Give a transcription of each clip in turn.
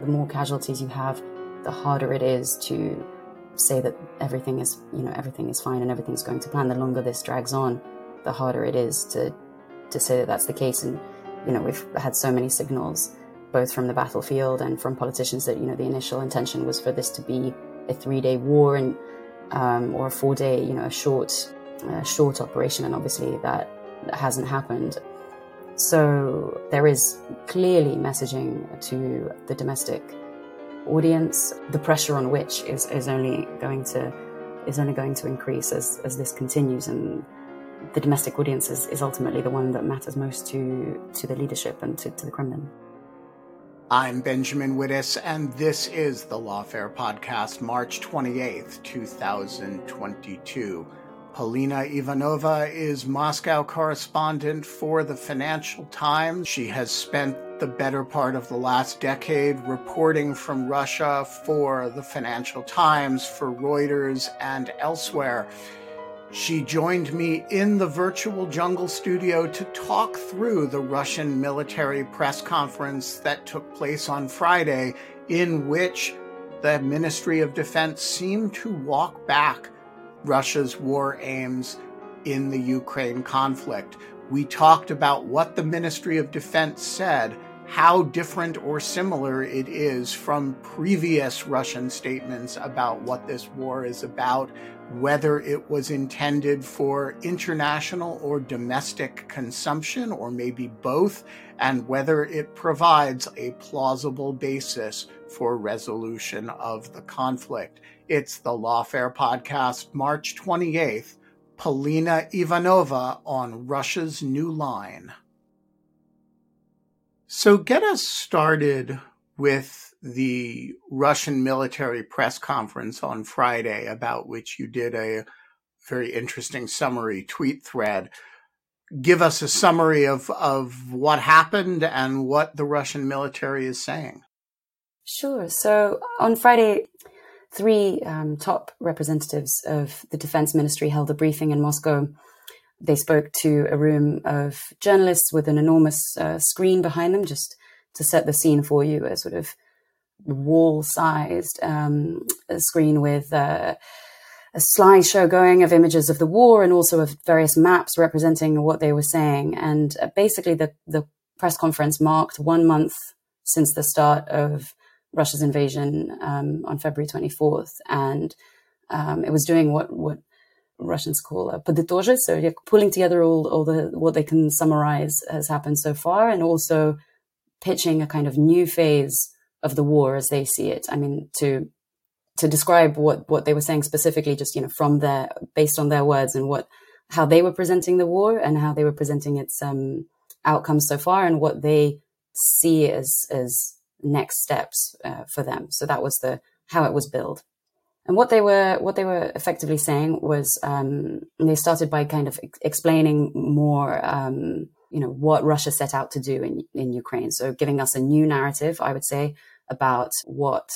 The more casualties you have, the harder it is to say that everything is, you know, everything is fine and everything's going to plan. The longer this drags on, the harder it is to to say that that's the case. And you know, we've had so many signals, both from the battlefield and from politicians, that you know the initial intention was for this to be a three-day war and um, or a four-day, you know, a short, uh, short operation, and obviously that hasn't happened. So there is clearly messaging to the domestic audience, the pressure on which is, is only going to is only going to increase as, as this continues and the domestic audience is, is ultimately the one that matters most to to the leadership and to, to the Kremlin. I'm Benjamin Wittes, and this is the Lawfare Podcast, March 28th, 2022. Polina Ivanova is Moscow correspondent for the Financial Times. She has spent the better part of the last decade reporting from Russia for the Financial Times, for Reuters, and elsewhere. She joined me in the virtual jungle studio to talk through the Russian military press conference that took place on Friday, in which the Ministry of Defense seemed to walk back Russia's war aims in the Ukraine conflict. We talked about what the Ministry of Defense said, how different or similar it is from previous Russian statements about what this war is about, whether it was intended for international or domestic consumption, or maybe both, and whether it provides a plausible basis for resolution of the conflict. It's the Lawfare Podcast, March 28th. Polina Ivanova on Russia's New Line. So, get us started with the Russian military press conference on Friday, about which you did a very interesting summary tweet thread. Give us a summary of, of what happened and what the Russian military is saying. Sure. So, on Friday, three um, top representatives of the defense ministry held a briefing in Moscow. They spoke to a room of journalists with an enormous uh, screen behind them, just to set the scene for you, a sort of wall-sized um, screen with uh, a slideshow going of images of the war and also of various maps representing what they were saying. And uh, basically, the the press conference marked one month since the start of Russia's invasion um, on February 24th, and um, it was doing what what Russians call a poditoje, so yeah, pulling together all all the what they can summarize has happened so far, and also pitching a kind of new phase of the war as they see it. I mean, to to describe what what they were saying specifically, just you know, from their based on their words and what how they were presenting the war and how they were presenting its um, outcomes so far, and what they see as as next steps uh, for them. So that was the how it was built. And what they were what they were effectively saying was um, they started by kind of explaining more, um, you know, what Russia set out to do in in Ukraine. So giving us a new narrative, I would say, about what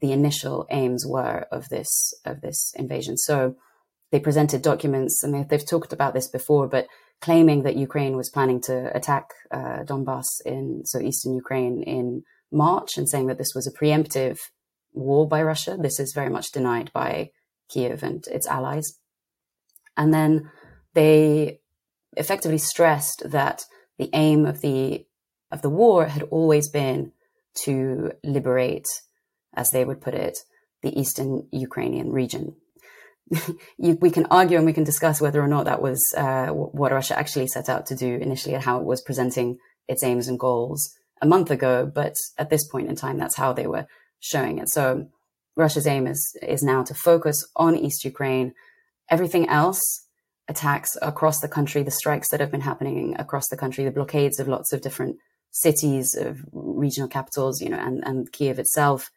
the initial aims were of this of this invasion. So they presented documents, and they, have talked about this before, but claiming that Ukraine was planning to attack uh, Donbass in so eastern Ukraine in March and saying that this was a preemptive war by Russia. This is very much denied by Kiev and its allies. And then they effectively stressed that the aim of the of the war had always been to liberate, as they would put it, the eastern Ukrainian region. you, we can argue and we can discuss whether or not that was uh, what Russia actually set out to do initially and how it was presenting its aims and goals a month ago. But at this point in time, that's how they were showing it. So Russia's aim is is now to focus on East Ukraine. Everything else, attacks across the country, the strikes that have been happening across the country, the blockades of lots of different cities, of regional capitals, you know, and, and Kiev itself,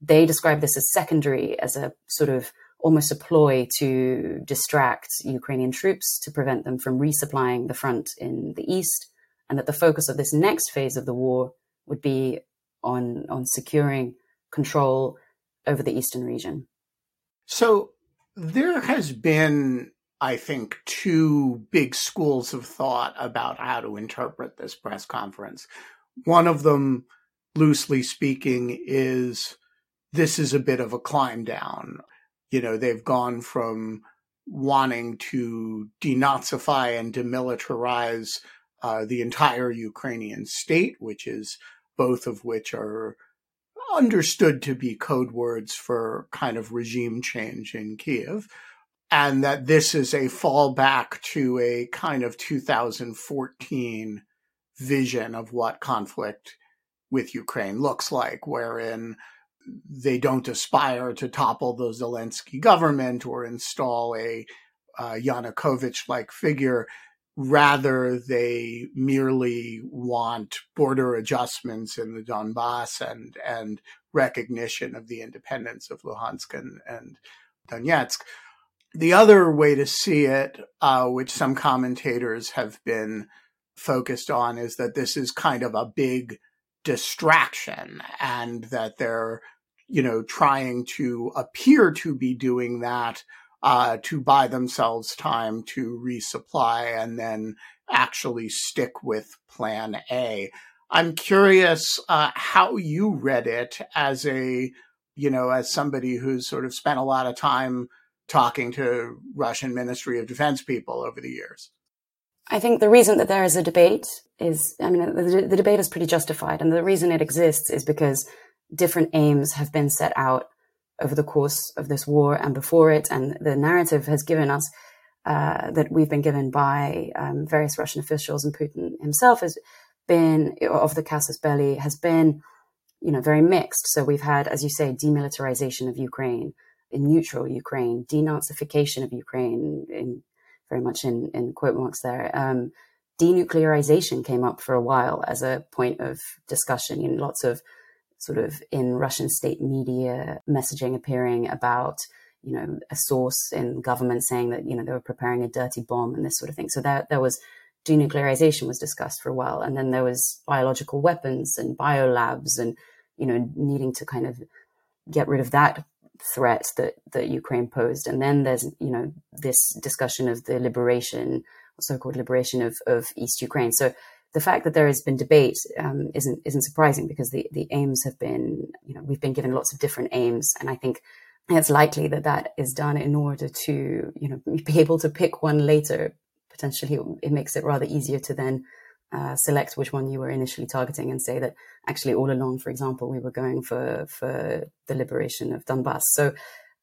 they describe this as secondary, as a sort of almost a ploy to distract Ukrainian troops to prevent them from resupplying the front in the east, and that the focus of this next phase of the war would be on on securing control over the eastern region. So there has been, I think, two big schools of thought about how to interpret this press conference. One of them, loosely speaking, is this is a bit of a climb down. You know, they've gone from wanting to denazify and demilitarize uh, the entire Ukrainian state, which is both of which are understood to be code words for kind of regime change in Kiev. And that this is a fallback to a kind of 2014 vision of what conflict with Ukraine looks like, wherein they don't aspire to topple the Zelensky government or install a uh, Yanukovych like figure. Rather, they merely want border adjustments in the Donbass and, and recognition of the independence of Luhansk and, and Donetsk. The other way to see it, uh, which some commentators have been focused on, is that this is kind of a big distraction and that they're, you know, trying to appear to be doing that uh, to buy themselves time to resupply and then actually stick with plan A. I'm curious uh, how you read it as a, you know, as somebody who's sort of spent a lot of time talking to Russian Ministry of Defense people over the years. I think the reason that there is a debate is, I mean, the, the debate is pretty justified. And the reason it exists is because different aims have been set out over the course of this war and before it. And the narrative has given us uh, that we've been given by um, various Russian officials and Putin himself has been of the casus belli has been, you know, very mixed. So we've had, as you say, demilitarization of Ukraine, in neutral Ukraine, denazification of Ukraine, in very much in, in quote marks there. Um, denuclearization came up for a while as a point of discussion. Know, lots of sort of in Russian state media messaging appearing about, you know, a source in government saying that, you know, they were preparing a dirty bomb and this sort of thing. So that there was denuclearization was discussed for a while. And then there was biological weapons and biolabs and, you know, needing to kind of get rid of that threat that, that Ukraine posed. And then there's, you know, this discussion of the liberation, so-called liberation of, of East Ukraine. So the fact that there has been debate um, isn't isn't surprising because the the aims have been, you know, we've been given lots of different aims, and I think it's likely that that is done in order to, you know, be able to pick one later. Potentially, it makes it rather easier to then uh, select which one you were initially targeting and say that actually all along, for example, we were going for for the liberation of Donbass. So,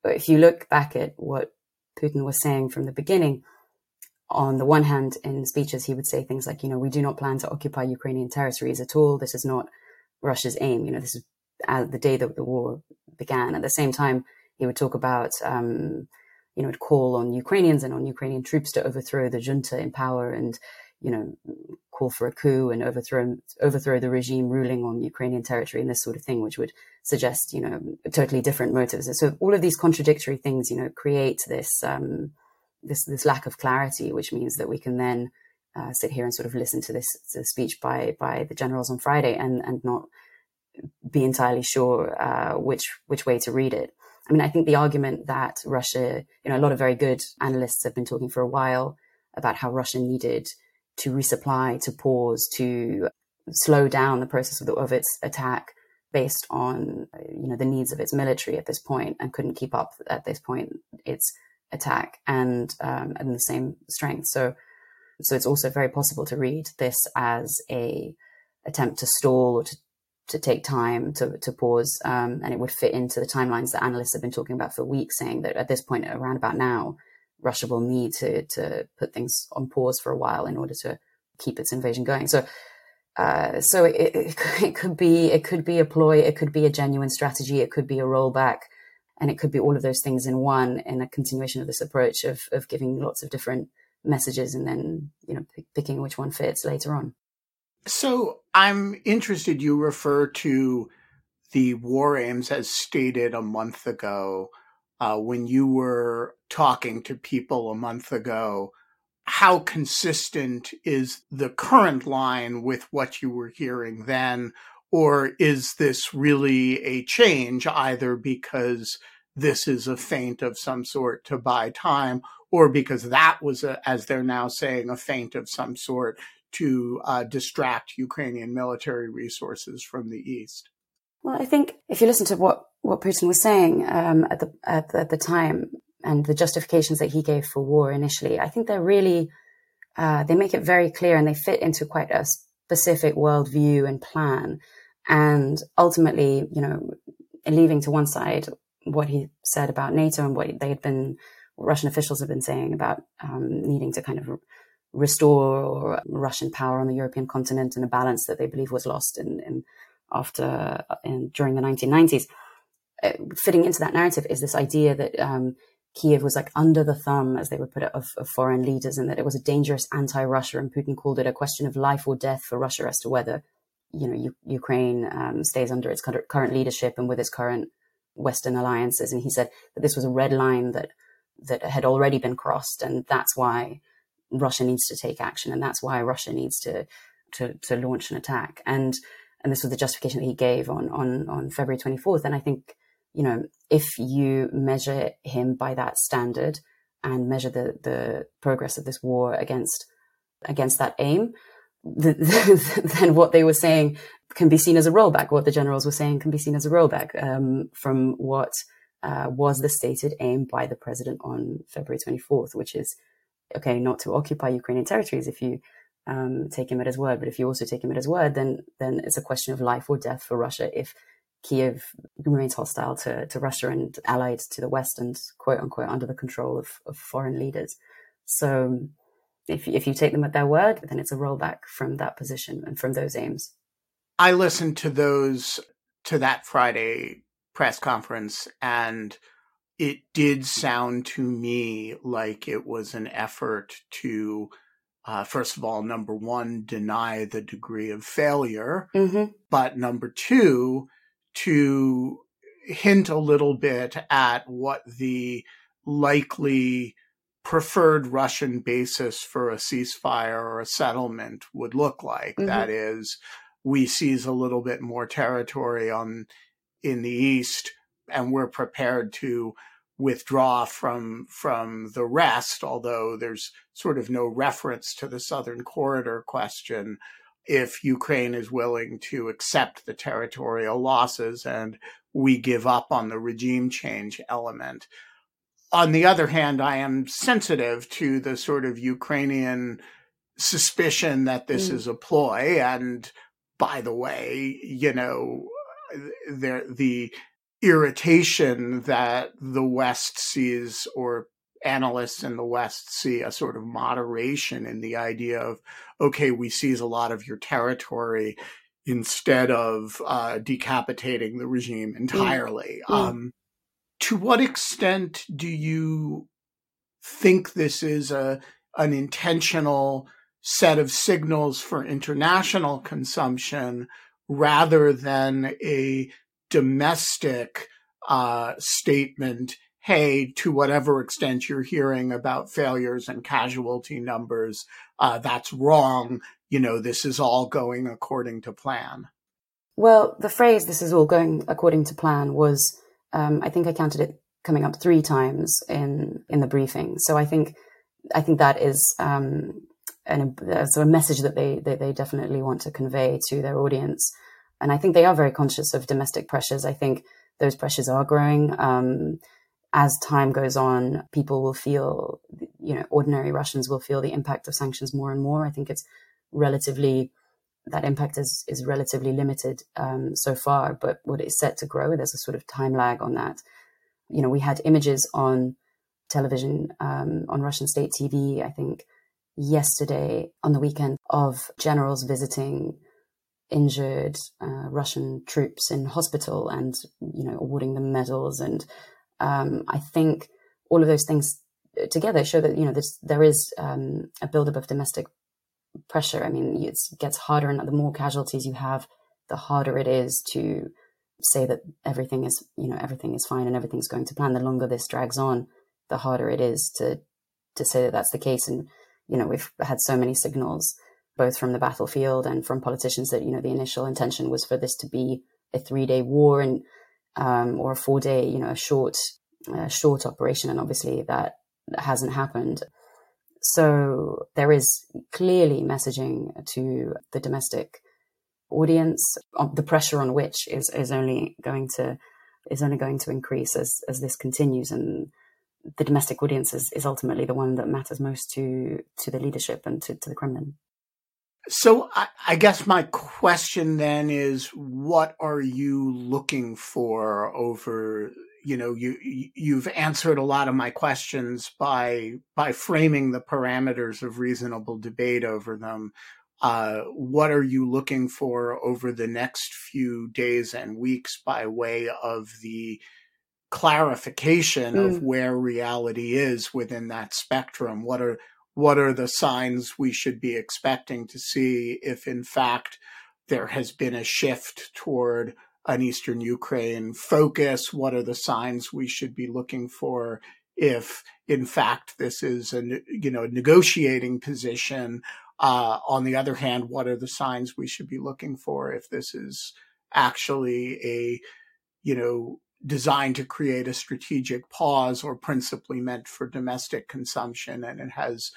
if you look back at what Putin was saying from the beginning, on the one hand, in speeches, he would say things like, you know, we do not plan to occupy Ukrainian territories at all. This is not Russia's aim. You know, this is uh, the day that the war began. At the same time, he would talk about, um, you know, call on Ukrainians and on Ukrainian troops to overthrow the junta in power and, you know, call for a coup and overthrow overthrow the regime ruling on Ukrainian territory and this sort of thing, which would suggest, you know, totally different motives. So all of these contradictory things, you know, create this um, this this lack of clarity, which means that we can then uh, sit here and sort of listen to this, to speech by by the generals on Friday and and not be entirely sure uh, which which way to read it. I mean, I think the argument that Russia, you know, a lot of very good analysts have been talking for a while about how Russia needed to resupply, to pause, to slow down the process of, the, of its attack based on, you know, the needs of its military at this point and couldn't keep up at this point. It's attack and um, and the same strength. So so it's also very possible to read this as a attempt to stall or to to take time to to pause, um, and it would fit into the timelines that analysts have been talking about for weeks, saying that at this point, around about now, Russia will need to to put things on pause for a while in order to keep its invasion going. So. Uh, so it, it, it could be it could be a ploy, it could be a genuine strategy, it could be a rollback, and it could be all of those things in one in a continuation of this approach of of giving lots of different messages and then you know p- picking which one fits later on. So I'm interested. You refer to the war aims as stated a month ago. Uh, when you were talking to people a month ago, how consistent is the current line with what you were hearing then? Or is this really a change either because this is a feint of some sort to buy time or because that was, a, as they're now saying, a feint of some sort to uh, distract Ukrainian military resources from the east. Well, I think if you listen to what, what Putin was saying um, at, the, at, the, at the time and the justifications that he gave for war initially, I think they're really uh, they make it very clear and they fit into quite a specific worldview and plan. And ultimately, you know, leaving to one side what he said about NATO and what they had been, Russian officials have been saying about um, needing to kind of restore Russian power on the European continent and a balance that they believe was lost in, in after in, during the 1990s. Uh, fitting into that narrative is this idea that um, Kiev was like under the thumb, as they would put it, of, of foreign leaders, and that it was a dangerous anti-Russia. And Putin called it a question of life or death for Russia as to whether, you know, U- Ukraine um, stays under its current leadership and with its current Western alliances. And he said that this was a red line that that had already been crossed, and that's why Russia needs to take action, and that's why Russia needs to to, to launch an attack. And and this was the justification that he gave on on on February 24th. And I think you know if you measure him by that standard and measure the the progress of this war against against that aim, the, the, then what they were saying can be seen as a rollback. What the generals were saying can be seen as a rollback um, from what uh, was the stated aim by the president on February 24th, which is okay, not to occupy Ukrainian territories if you um, take him at his word. But if you also take him at his word, then then it's a question of life or death for Russia if Kiev remains hostile to, to Russia and allied to the West and quote unquote under the control of, of foreign leaders. So if if you take them at their word, then it's a rollback from that position and from those aims. I listened to those to that Friday press conference and it did sound to me like it was an effort to, uh, first of all, number one, deny the degree of failure, mm-hmm. but number two, to hint a little bit at what the likely preferred Russian basis for a ceasefire or a settlement would look like. Mm-hmm. That is, we seize a little bit more territory on in the east and we're prepared to withdraw from from the rest although there's sort of no reference to the southern corridor question if Ukraine is willing to accept the territorial losses and we give up on the regime change element on the other hand i am sensitive to the sort of ukrainian suspicion that this mm. is a ploy and by the way you know there the irritation that the West sees or analysts in the West see a sort of moderation in the idea of, okay, we seize a lot of your territory instead of uh, decapitating the regime mm. entirely. Mm. Um, to what extent do you think this is a an intentional set of signals for international consumption rather than a domestic uh, statement hey, to whatever extent you're hearing about failures and casualty numbers, uh, that's wrong. You know, this is all going according to plan. Well, the phrase "this is all going according to plan" was, um, I think, I counted it coming up three times in in the briefing. So I think, I think that is um, an, a message that they, they they definitely want to convey to their audience. And I think they are very conscious of domestic pressures. I think those pressures are growing. Um, as time goes on, people will feel, you know, ordinary Russians will feel the impact of sanctions more and more. I think it's relatively that impact is is relatively limited um, so far, but what is set to grow, there's a sort of time lag on that. You know, we had images on television um, on Russian state TV. I think yesterday on the weekend of generals visiting injured uh, Russian troops in hospital and you know awarding them medals, and um, I think all of those things together show that you know there is um, a buildup of domestic pressure. I mean, it gets harder, and the more casualties you have, the harder it is to say that everything is, you know, everything is fine and everything's going to plan. The longer this drags on, the harder it is to to say that that's the case. And you know, we've had so many signals, both from the battlefield and from politicians, that you know the initial intention was for this to be a three day war and um, or a four day, you know, a short a short operation, and obviously that, that hasn't happened. So there is clearly messaging to the domestic audience, um, the pressure on which is, is only going to is only going to increase as as this continues, and the domestic audience is, is ultimately the one that matters most to to the leadership and to, to the Kremlin. So I, I, guess my question then is, what are you looking for over you know you you've answered a lot of my questions by by framing the parameters of reasonable debate over them uh, what are you looking for over the next few days and weeks by way of the clarification mm. of where reality is within that spectrum what are what are the signs we should be expecting to see if in fact there has been a shift toward an Eastern Ukraine focus? What are the signs we should be looking for if, in fact, this is a you know negotiating position? Uh, on the other hand, what are the signs we should be looking for if this is actually a you know designed to create a strategic pause or principally meant for domestic consumption and it has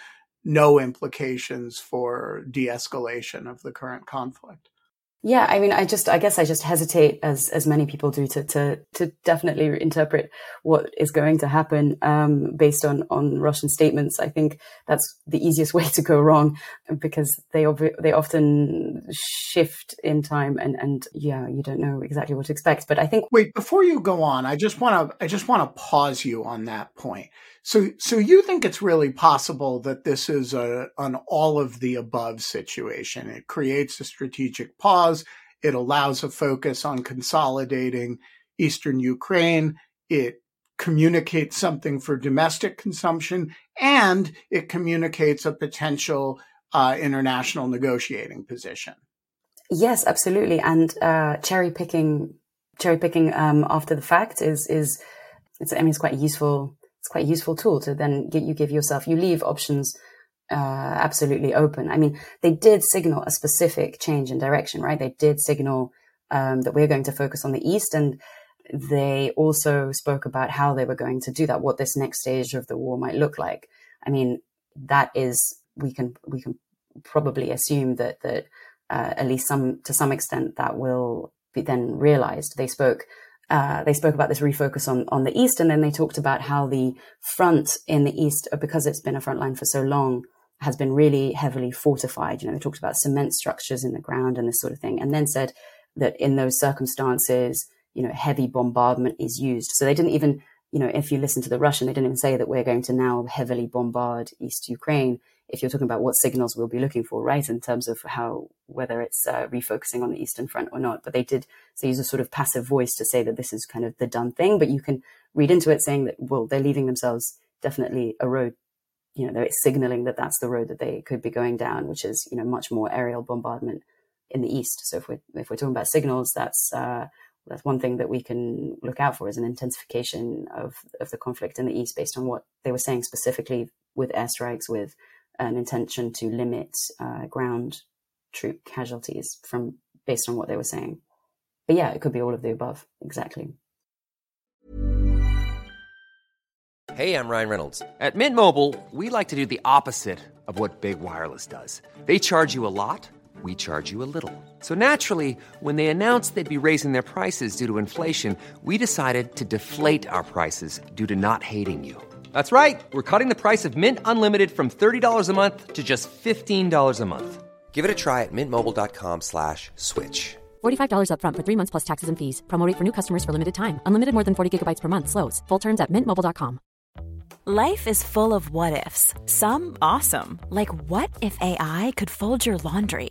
no implications for de-escalation of the current conflict yeah, I mean, I just, I guess I just hesitate, as as many people do, to to to definitely interpret what is going to happen um, based on on Russian statements. I think that's the easiest way to go wrong because they they often shift in time, and and yeah, you don't know exactly what to expect. But I think wait, before you go on, I just want to I just want to pause you on that point. So, so you think it's really possible that this is a, an all of the above situation? It creates a strategic pause. It allows a focus on consolidating Eastern Ukraine. It communicates something for domestic consumption and it communicates a potential uh, international negotiating position. Yes, absolutely. And uh, cherry picking, cherry picking um, after the fact is is it's, I mean, it's quite useful it's quite a useful tool to then get, you give yourself, you leave options uh, absolutely open. I mean, they did signal a specific change in direction, right? They did signal um, that we're going to focus on the East. And they also spoke about how they were going to do that, what this next stage of the war might look like. I mean, that is, we can, we can probably assume that, that uh, at least some, to some extent, that will be then realized. They spoke uh, they spoke about this refocus on, on the East, and then they talked about how the front in the East, because it's been a front line for so long, has been really heavily fortified. You know, they talked about cement structures in the ground and this sort of thing, and then said that in those circumstances, you know, heavy bombardment is used. So they didn't even, you know, if you listen to the Russian, they didn't even say that we're going to now heavily bombard East Ukraine if you're talking about what signals we'll be looking for, right, in terms of how whether it's uh, refocusing on the Eastern Front or not. But they did so use a sort of passive voice to say that this is kind of the done thing. But you can read into it saying that well, they're leaving themselves definitely a road. You know, they're signaling that that's the road that they could be going down, which is you know much more aerial bombardment in the east. So if we're if we're talking about signals, that's uh, that's one thing that we can look out for is an intensification of of the conflict in the east based on what they were saying specifically with airstrikes, with an intention to limit uh, ground troop casualties from based on what they were saying. But yeah, it could be all of the above. Exactly. Hey, I'm Ryan Reynolds. At Mint Mobile, we like to do the opposite of what Big Wireless does. They charge you a lot we charge you a little. So naturally, when they announced they'd be raising their prices due to inflation, we decided to deflate our prices due to not hating you. That's right. We're cutting the price of Mint Unlimited from $30 a month to just $15 a month. Give it a try at mintmobile.com slash switch. $45 upfront for three months plus taxes and fees. Promote for new customers for limited time. Unlimited more than 40 gigabytes per month. Slows. Full terms at mintmobile.com. Life is full of what ifs. Some awesome. Like what if AI could fold your laundry?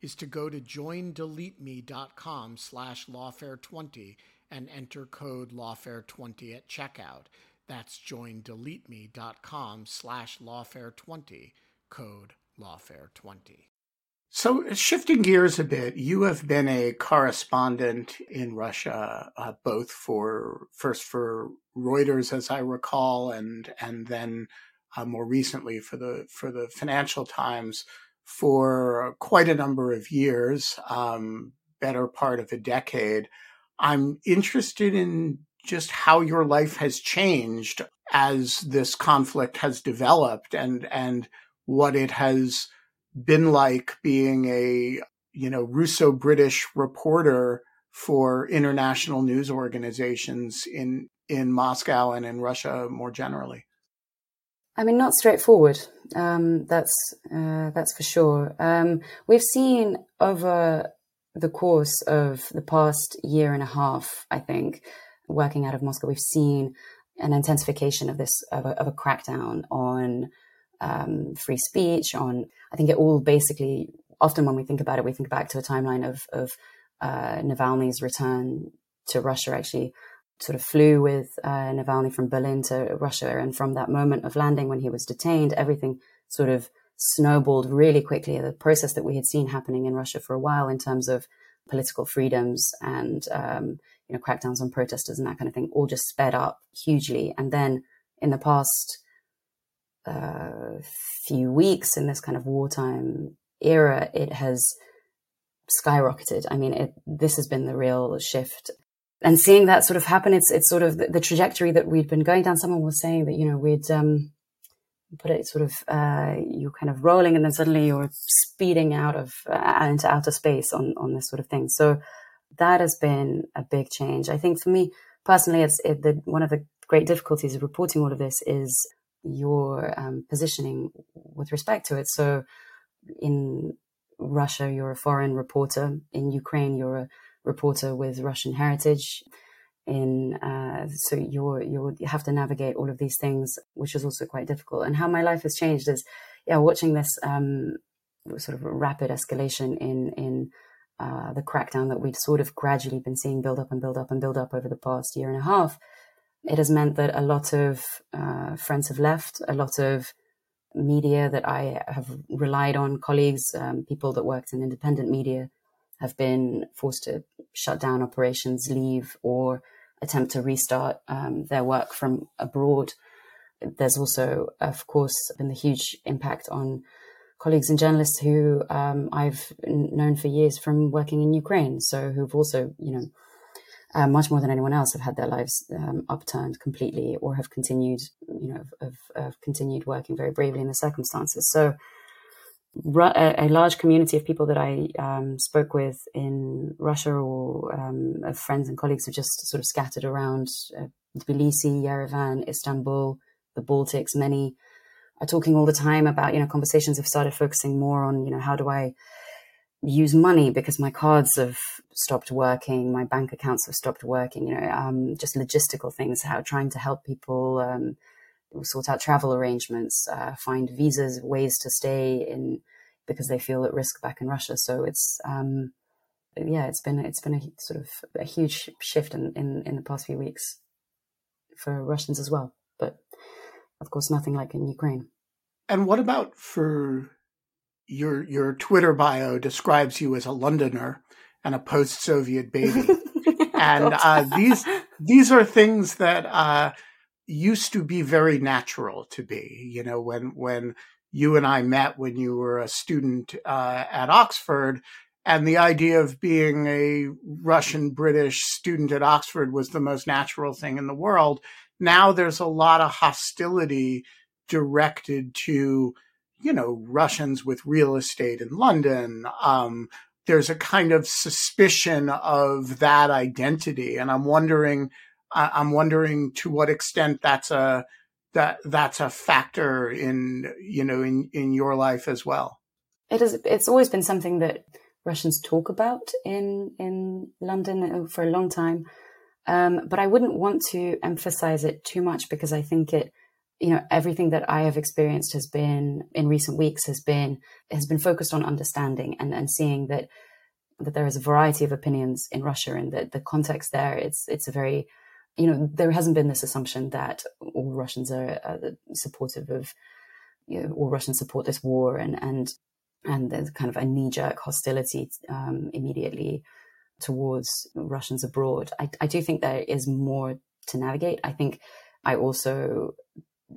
is to go to joindeleteme.com slash lawfare20 and enter code lawfare20 at checkout. That's joindeleteme.com slash lawfare20, code lawfare20. So, shifting gears a bit, you have been a correspondent in Russia, uh, both for first for Reuters, as I recall, and and then uh, more recently for the for the Financial Times for quite a number of years, um, better part of a decade. I'm interested in just how your life has changed as this conflict has developed, and and what it has been like being a you know Russo British reporter for international news organizations in in Moscow and in Russia more generally? I mean, not straightforward. Um, that's uh, that's for sure. Um, we've seen over the course of the past year and a half, I think, working out of Moscow, we've seen an intensification of this of a, of a crackdown on um, free speech, on, I think it all basically, often when we think about it, we think back to a timeline of, of uh, Navalny's return to Russia, actually sort of flew with uh, Navalny from Berlin to Russia. And from that moment of landing when he was detained, everything sort of snowballed really quickly. The process that we had seen happening in Russia for a while in terms of political freedoms and, um, you know, crackdowns on protesters and that kind of thing all just sped up hugely. And then in the past uh, few weeks in this kind of wartime era, it has skyrocketed. I mean, it, this has been the real shift. And seeing that sort of happen, it's it's sort of the, the trajectory that we'd been going down. Someone was saying that you know we'd um, put it sort of uh, you're kind of rolling, and then suddenly you're speeding out of uh, into outer space on on this sort of thing. So that has been a big change. I think for me personally, it's it, the, one of the great difficulties of reporting all of this is your um, positioning with respect to it. So in Russia, you're a foreign reporter. In Ukraine, you're a reporter with Russian heritage. In uh, so you're you have to navigate all of these things, which is also quite difficult. And how my life has changed is, yeah, watching this um, sort of rapid escalation in in uh, the crackdown that we'd sort of gradually been seeing build up and build up and build up over the past year and a half it has meant that a lot of uh, friends have left, a lot of media that I have relied on, colleagues, um, people that worked in independent media, have been forced to shut down operations, leave, or attempt to restart um, their work from abroad. There's also, of course, been the huge impact on colleagues and journalists who um, I've known for years from working in Ukraine. So who've also, you know, uh, much more than anyone else, have had their lives um, upturned completely or have continued, you know, have, have, continued working very bravely in the circumstances. So, a, large community of people that I um, spoke with in Russia or um, of friends and colleagues who just sort of scattered around uh, Tbilisi, Yerevan, Istanbul, the Baltics. Many are talking all the time about, you know, conversations have started focusing more on, you know, how do I use money because my cards have stopped working, my bank accounts have stopped working, you know, um, just logistical things, how trying to help people um, sort out travel arrangements, uh, find visas, ways to stay in because they feel at risk back in Russia. So it's, um, yeah, it's been, it's been a sort of a huge shift in, in, in the past few weeks for Russians as well. But of course, nothing like in Ukraine. And what about for your your Twitter bio describes you as a Londoner and a post-Soviet baby, and uh, these these are things that uh, used to be very natural to be. You know, when when you and I met when you were a student uh, at Oxford, and the idea of being a Russian British student at Oxford was the most natural thing in the world. Now there's a lot of hostility directed to you know, Russians with real estate in London. Um, there's a kind of suspicion of that identity, and I'm wondering, I'm wondering to what extent that's a that that's a factor in you know in in your life as well. It is. It's always been something that Russians talk about in in London uh, for a long time, um, but I wouldn't want to emphasize it too much because I think it you know everything that i have experienced has been in recent weeks has been has been focused on understanding and and seeing that that there is a variety of opinions in russia and that the context there it's it's a very you know there hasn't been this assumption that all russians are, are supportive of you know all russians support this war and and and there's kind of a knee jerk hostility um, immediately towards Russians abroad. I, I do think there is more to navigate. I think I also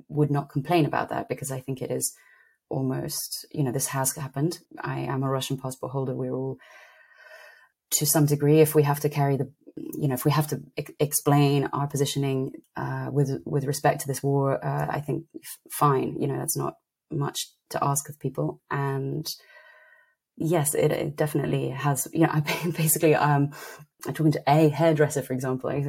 would not complain about that because I think it is almost, you know, this has happened. I am a Russian passport holder. We're all, to some degree, if we have to carry the, you know, if we have to e- explain our positioning uh, with with respect to this war, uh, I think f- fine. You know, that's not much to ask of people, and yes, it, it definitely has. You know, I basically um, I'm talking to a hairdresser, for example. He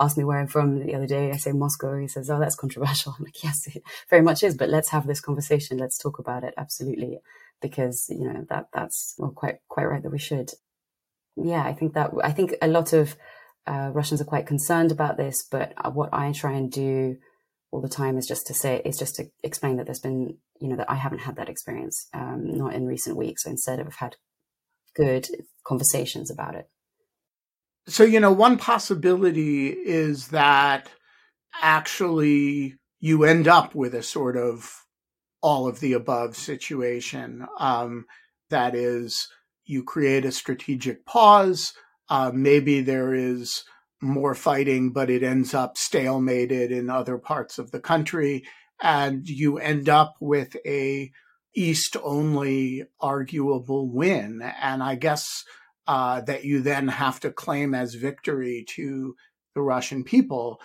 asked me where I'm from the other day. I say Moscow. He says, "Oh, that's controversial." I'm like, "Yes, it very much is." But let's have this conversation. Let's talk about it. Absolutely, because you know that that's well, quite quite right that we should. Yeah, I think that I think a lot of uh, Russians are quite concerned about this. But what I try and do all the time is just to say is just to explain that there's been you know that I haven't had that experience, um, not in recent weeks. So instead, I've had good conversations about it. So, you know, one possibility is that actually you end up with a sort of all of the above situation. Um, that is, you create a strategic pause. Uh, maybe there is more fighting, but it ends up stalemated in other parts of the country. And you end up with a East only arguable win. And I guess uh, that you then have to claim as victory to the Russian people.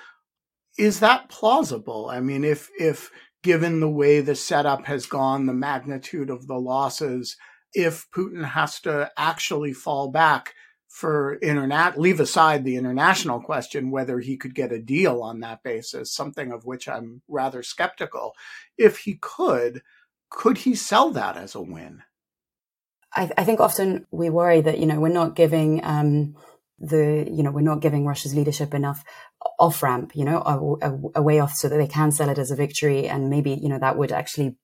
Is that plausible? I mean, if if given the way the setup has gone, the magnitude of the losses, if Putin has to actually fall back for internet, leave aside the international question whether he could get a deal on that basis, something of which I'm rather skeptical. If he could, could he sell that as a win? I, I, think often we worry that you know we're not giving um, the you know we're not giving Russia's leadership enough off ramp, you know, a, a, a, way off so that they can sell it as a victory, and maybe you know that would actually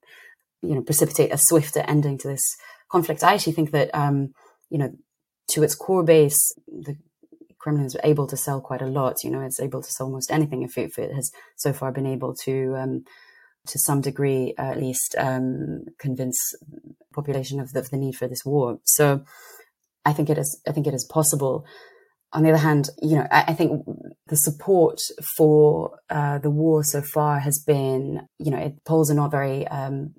you know precipitate a swifter ending to this conflict. I actually think that um, you know to its core base, the Kremlin is able to sell quite a lot. You know, it's able to sell almost anything if it, if it has so far been able to. Um, to some degree, uh, at least, um, convince population of the, of the, need for this war. So I think it is. I think it is possible. On the other hand, you know, I, I think the support for uh, the war so far has been, you know, it, polls are not very um,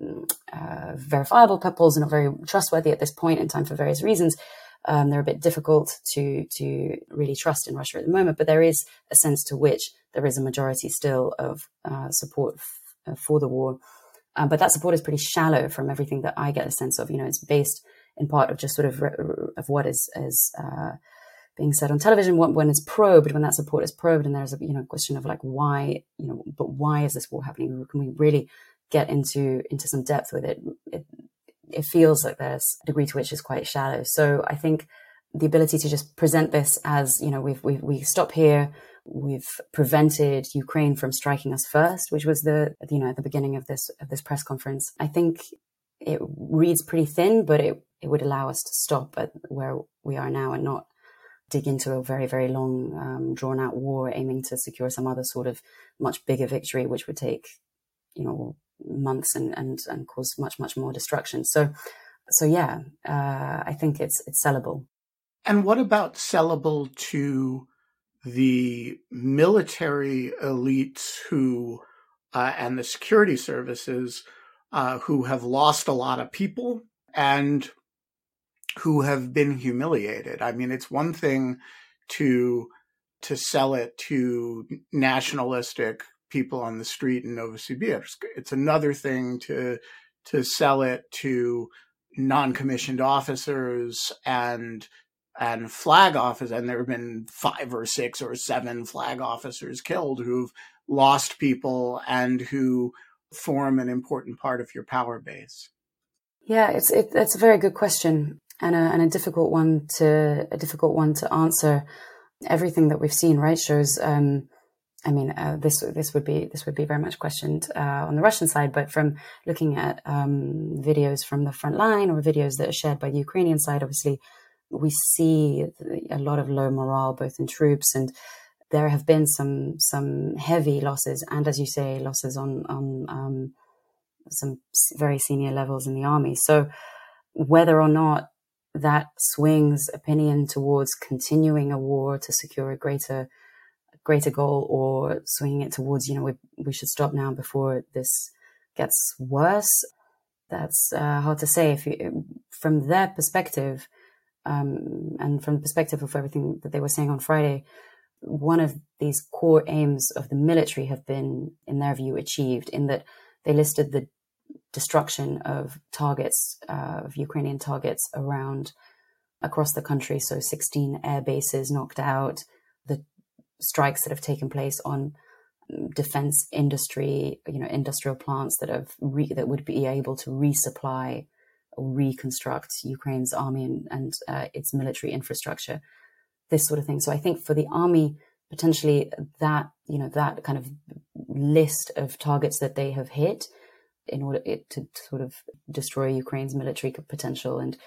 uh, verifiable. Polls are not very trustworthy at this point in time for various reasons. Um, they're a bit difficult to to really trust in Russia at the moment, but there is a sense to which there is a majority still of uh, support uh, for the war. Um, but that support is pretty shallow from everything that I get a sense of. You know, it's based in part of just sort of of what is is uh, being said on television when, when it's probed, when that support is probed, and there's a you know question of like why you know, but why is this war happening? Can we really get into into some depth with it? It, it feels like there's a degree to which is quite shallow. So I think the ability to just present this as you know we've, we we stop here we've prevented Ukraine from striking us first, which was the you know at the beginning of this of this press conference. I think it reads pretty thin, but it it would allow us to stop at where we are now and not dig into a very very long um, drawn out war aiming to secure some other sort of much bigger victory, which would take you know months and and and cause much much more destruction. So so yeah, uh, I think it's it's sellable. And what about sellable to the military elites who uh, and the security services uh, who have lost a lot of people and who have been humiliated. I mean, it's one thing to to sell it to nationalistic people on the street in Novosibirsk. It's another thing to to sell it to non-commissioned officers and and flag officers, and there have been five or six or seven flag officers killed who've lost people and who form an important part of your power base. Yeah, it's it, it's a very good question and a, and a difficult one to a difficult one to answer. Everything that we've seen, right, shows. Um, I mean, uh, this this would be this would be very much questioned uh, on the Russian side, but from looking at um, videos from the front line or videos that are shared by the Ukrainian side, obviously we see a lot of low morale both in troops and there have been some some heavy losses and as you say losses on on um, some very senior levels in the army so whether or not that swings opinion towards continuing a war to secure a greater greater goal or swinging it towards you know we, we should stop now before this gets worse. That's uh, hard to say if you, from their perspective um, and from the perspective of everything that they were saying on friday one of these core aims of the military have been in their view achieved in that they listed the destruction of targets, uh, of Ukrainian targets around across the country. So 16 air bases knocked out, the strikes that have taken place on defense industry, you know, industrial plants that have re- that would be able to resupply or reconstruct Ukraine's army and, and uh, its military infrastructure, this sort of thing. So I think for the army, potentially that you know that kind of list of targets that they have hit in order it to sort of destroy Ukraine's military potential and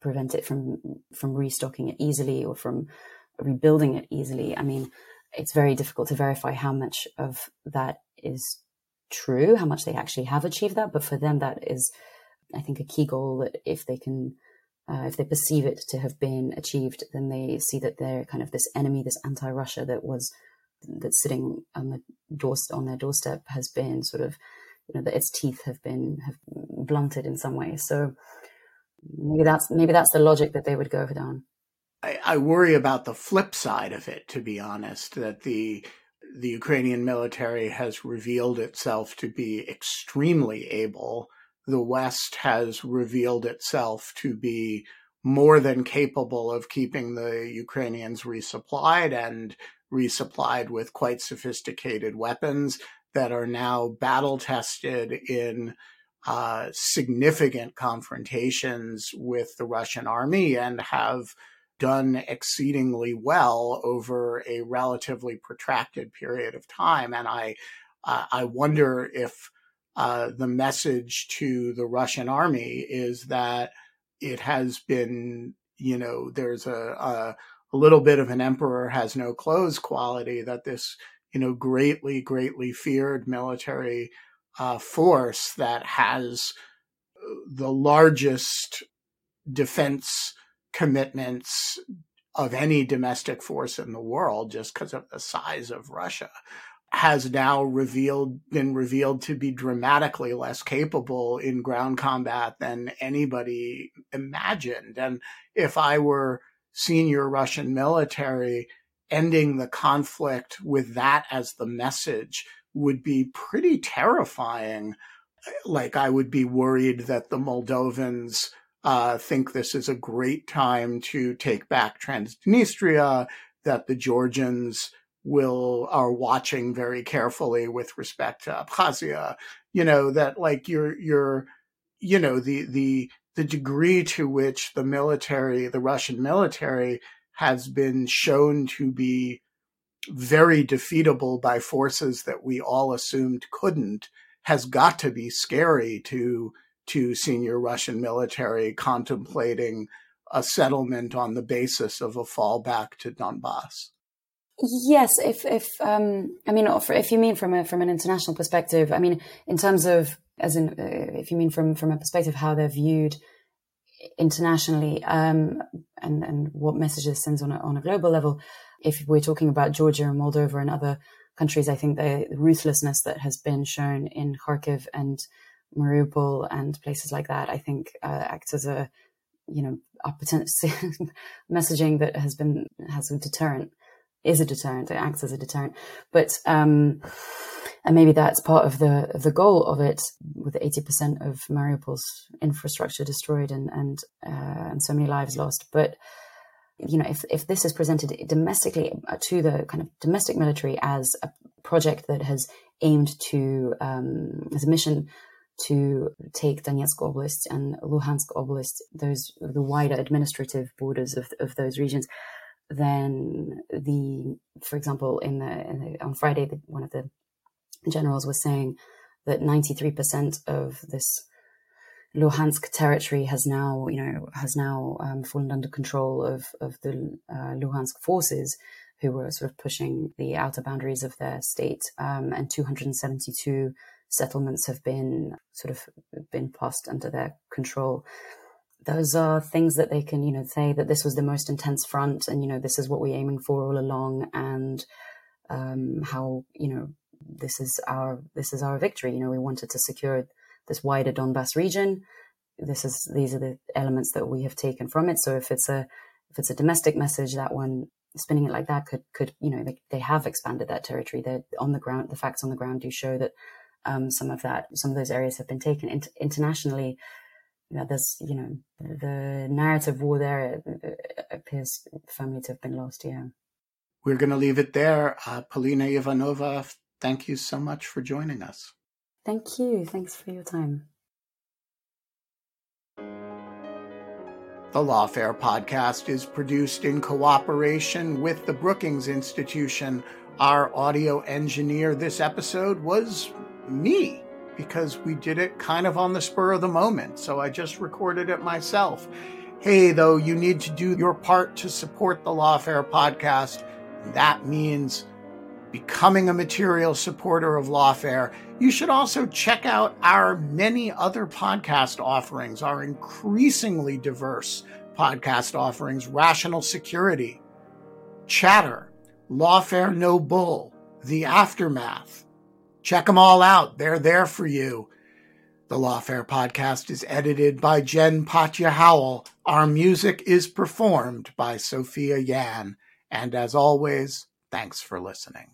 prevent it from from restocking it easily or from rebuilding it easily. I mean, it's very difficult to verify how much of that is true, how much they actually have achieved that. But for them, that is, I think, a key goal that if they can, uh, if they perceive it to have been achieved, then they see that they're kind of this enemy, this anti-Russia that was that's sitting on the door on their doorstep has been sort of you know that its teeth have been have blunted in some way. So maybe that's maybe that's the logic that they would go down. I, I worry about the flip side of it, to be honest, that the the Ukrainian military has revealed itself to be extremely able. The West has revealed itself to be more than capable of keeping the Ukrainians resupplied and resupplied with quite sophisticated weapons that are now battle tested in uh, significant confrontations with the Russian army and have done exceedingly well over a relatively protracted period of time. And I, uh, I wonder if uh, the message to the Russian army is that it has been, you know, there's a, a, a little bit of an emperor has no clothes quality that this you know, greatly, greatly feared military uh, force that has uh, the largest defense commitments of any domestic force in the world just because of the size of Russia has now revealed been revealed to be dramatically less capable in ground combat than anybody imagined. And if i were senior russian military ending the conflict with that as the message would be pretty terrifying. Like, I would be worried that the Moldovans uh, think this is a great time to take back Transnistria, that the Georgians will are watching very carefully with respect to Abkhazia. You know that like you're you're you know the the the degree to which the military, the Russian military, has been shown to be very defeatable by forces that we all assumed couldn't has got to be scary to to senior Russian military contemplating a settlement on the basis of a fallback to Donbass. Yes, if if um, I mean if you mean from a from an international perspective, I mean in terms of as in uh, if you mean from from a perspective how they're viewed internationally um, and, and what messages sends on a, on a global level. If we're talking about Georgia and Moldova and other countries, I think the ruthlessness that has been shown in Kharkiv and Mariupol and places like that, I think uh, acts as a, you know, a potential messaging that has been, has a deterrent, is a deterrent, it acts as a deterrent. But, um, and maybe that's part of the of the goal of it, with eighty percent of Mariupol's infrastructure destroyed and and uh, and so many lives lost. But you know, if if this is presented domestically uh, to the kind of domestic military as a project that has aimed to um, as a mission to take Donetsk Oblast and Luhansk Oblast, those the wider administrative borders of of those regions, then the, for example, in the, in the on Friday, the, one of the generals were saying that 93% of this Luhansk territory has now, you know, has now um, fallen under control of of the uh, Luhansk forces, who were sort of pushing the outer boundaries of their state. Um, and 272 settlements have been sort of been passed under their control. those are things that they can, you know, say that this was the most intense front, and you know, this is what we're aiming for all along, and um, how you know this is our this is our victory. You know, we wanted to secure this wider Donbass region. This is these are the elements that we have taken from it. So if it's a if it's a domestic message, that one spinning it like that could could you know they, they have expanded that territory. They're on the ground. The facts on the ground do show that um, some of that some of those areas have been taken Inter- internationally. There's you know the narrative war there appears firmly to have been lost. Yeah. We're going to leave it there. Uh, Polina Ivanova, thank you so much for joining us. Thank you. Thanks for your time. The Lawfare podcast is produced in cooperation with the Brookings Institution. Our audio engineer this episode was me because we did it kind of on the spur of the moment. So I just recorded it myself. Hey, though, you need to do your part to support the Lawfare podcast. That means becoming a material supporter of Lawfare, you should also check out our many other podcast offerings, our increasingly diverse podcast offerings Rational Security, Chatter, Lawfare No Bull, The Aftermath. Check them all out. They're there for you. The Lawfare podcast is edited by Jen Patja Howell. Our music is performed by Sophia Yan. And as always, thanks for listening.